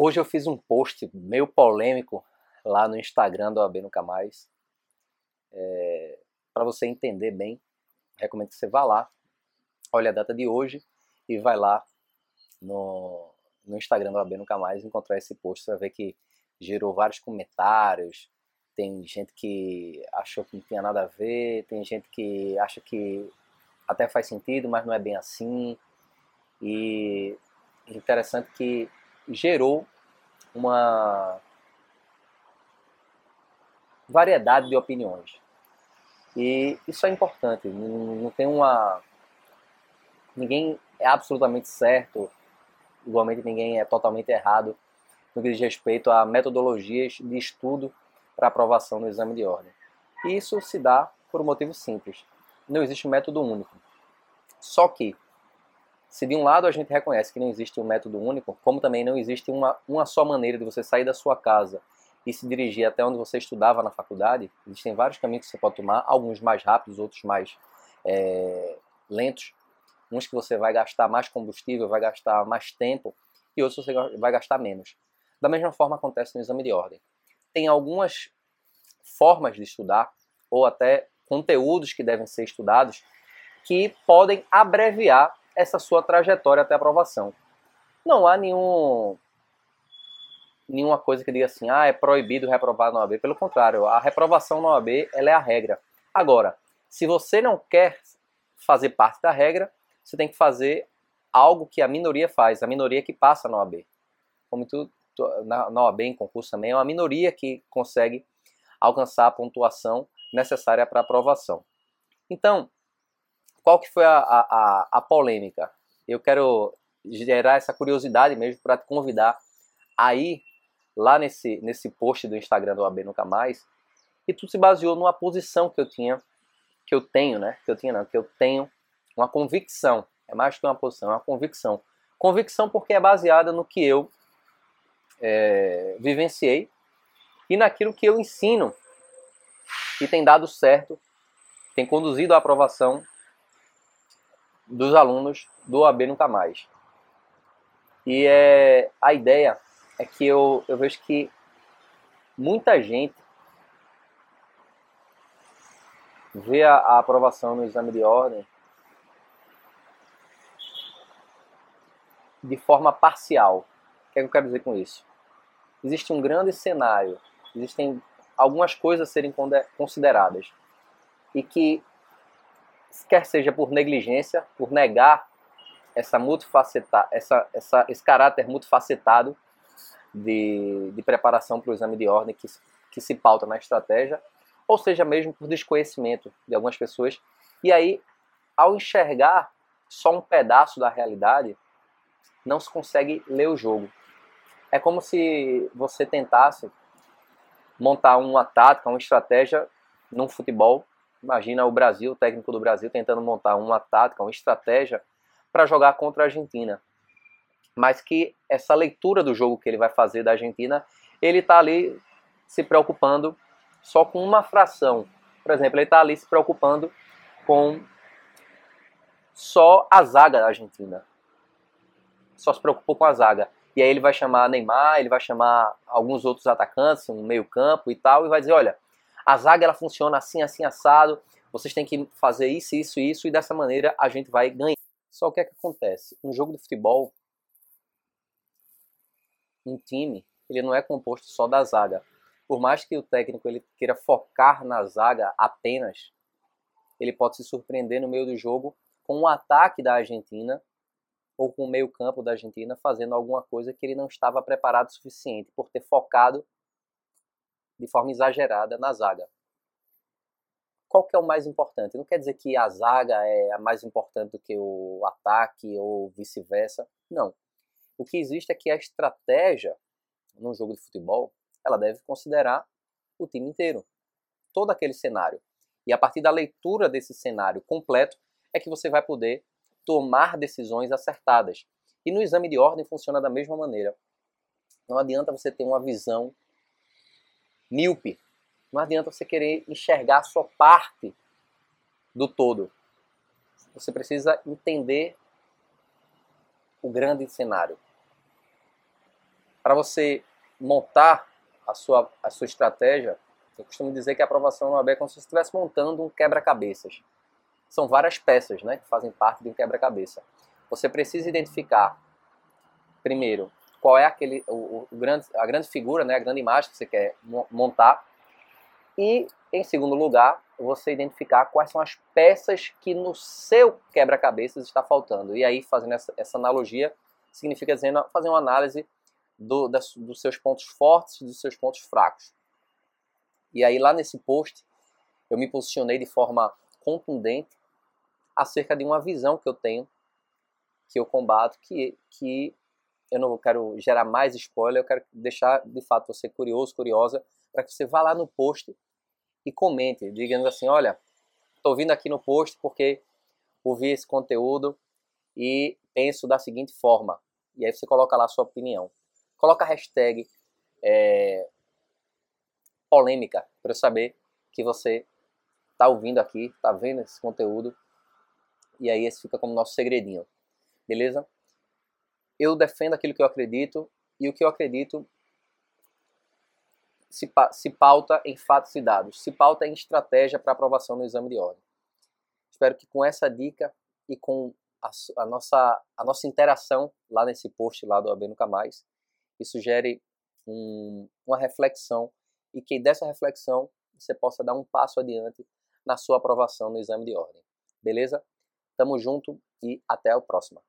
Hoje eu fiz um post meio polêmico lá no Instagram do AB Nunca Mais. É, Para você entender bem, recomendo que você vá lá, olhe a data de hoje e vai lá no, no Instagram do AB Nunca Mais encontrar esse post. Você vai ver que gerou vários comentários. Tem gente que achou que não tinha nada a ver, tem gente que acha que até faz sentido, mas não é bem assim. E interessante que gerou uma variedade de opiniões. E isso é importante, não tem uma. Ninguém é absolutamente certo, igualmente ninguém é totalmente errado no que diz respeito a metodologias de estudo para aprovação no exame de ordem. E isso se dá por um motivo simples: não existe método único. Só que se de um lado a gente reconhece que não existe um método único, como também não existe uma, uma só maneira de você sair da sua casa e se dirigir até onde você estudava na faculdade, existem vários caminhos que você pode tomar, alguns mais rápidos, outros mais é, lentos, uns que você vai gastar mais combustível, vai gastar mais tempo, e outros você vai gastar menos. Da mesma forma acontece no exame de ordem. Tem algumas formas de estudar, ou até conteúdos que devem ser estudados, que podem abreviar essa sua trajetória até a aprovação. Não há nenhum nenhuma coisa que diga assim, ah, é proibido reprovar na OAB. Pelo contrário, a reprovação na OAB ela é a regra. Agora, se você não quer fazer parte da regra, você tem que fazer algo que a minoria faz, a minoria que passa na OAB. Como tu, na, na OAB, em concurso também, é uma minoria que consegue alcançar a pontuação necessária para aprovação. Então, qual que foi a, a, a polêmica? Eu quero gerar essa curiosidade mesmo para te convidar a ir lá nesse, nesse post do Instagram do AB Nunca Mais e tudo se baseou numa posição que eu tinha, que eu tenho, né? Que eu tinha não, que eu tenho uma convicção. É mais que uma posição, é uma convicção. Convicção porque é baseada no que eu é, vivenciei e naquilo que eu ensino e tem dado certo, tem conduzido à aprovação dos alunos do AB Nunca Mais. E é, a ideia é que eu, eu vejo que muita gente vê a, a aprovação no exame de ordem de forma parcial. O que, é que eu quero dizer com isso? Existe um grande cenário, existem algumas coisas a serem consideradas e que quer seja por negligência, por negar essa multifaceta, essa, essa, esse caráter multifacetado de, de preparação para o exame de ordem que, que se pauta na estratégia, ou seja mesmo por desconhecimento de algumas pessoas. E aí, ao enxergar só um pedaço da realidade, não se consegue ler o jogo. É como se você tentasse montar uma tática, uma estratégia num futebol Imagina o Brasil, o técnico do Brasil, tentando montar uma tática, uma estratégia para jogar contra a Argentina. Mas que essa leitura do jogo que ele vai fazer da Argentina, ele está ali se preocupando só com uma fração. Por exemplo, ele está ali se preocupando com só a zaga da Argentina. Só se preocupou com a zaga. E aí ele vai chamar Neymar, ele vai chamar alguns outros atacantes, um meio campo e tal, e vai dizer, olha, a zaga ela funciona assim, assim, assado, vocês têm que fazer isso, isso, isso, e dessa maneira a gente vai ganhar. Só o que é que acontece? Um jogo de futebol, um time, ele não é composto só da zaga. Por mais que o técnico ele queira focar na zaga apenas, ele pode se surpreender no meio do jogo com um ataque da Argentina ou com o meio campo da Argentina fazendo alguma coisa que ele não estava preparado o suficiente por ter focado de forma exagerada na zaga. Qual que é o mais importante? Não quer dizer que a zaga é a mais importante do que o ataque ou vice-versa. Não. O que existe é que a estratégia num jogo de futebol, ela deve considerar o time inteiro, todo aquele cenário. E a partir da leitura desse cenário completo é que você vai poder tomar decisões acertadas. E no exame de ordem funciona da mesma maneira. Não adianta você ter uma visão míope. Não adianta você querer enxergar só parte do todo. Você precisa entender o grande cenário. para você montar a sua, a sua estratégia, eu costumo dizer que a aprovação no AB é como se você estivesse montando um quebra-cabeças. São várias peças né, que fazem parte de um quebra-cabeça. Você precisa identificar, primeiro, qual é aquele, o, o, grande, a grande figura, né, a grande imagem que você quer montar. E, em segundo lugar, você identificar quais são as peças que no seu quebra-cabeças está faltando. E aí, fazendo essa, essa analogia, significa dizendo, fazer uma análise do, das, dos seus pontos fortes e dos seus pontos fracos. E aí lá nesse post eu me posicionei de forma contundente acerca de uma visão que eu tenho, que eu combato, que, que eu não quero gerar mais spoiler, eu quero deixar de fato você curioso, curiosa, para que você vá lá no post e comente, digando assim, olha, estou vindo aqui no post porque ouvi esse conteúdo e penso da seguinte forma. E aí você coloca lá a sua opinião. Coloca a hashtag é, polêmica para eu saber que você está ouvindo aqui, está vendo esse conteúdo. E aí esse fica como nosso segredinho. Beleza? Eu defendo aquilo que eu acredito e o que eu acredito se, se pauta em fatos e dados, se pauta em estratégia para aprovação no exame de ordem. Espero que com essa dica e com a, a, nossa, a nossa interação lá nesse post lá do AB Nunca Mais, isso gere um, uma reflexão e que dessa reflexão você possa dar um passo adiante na sua aprovação no exame de ordem. Beleza? Tamo junto e até a próxima.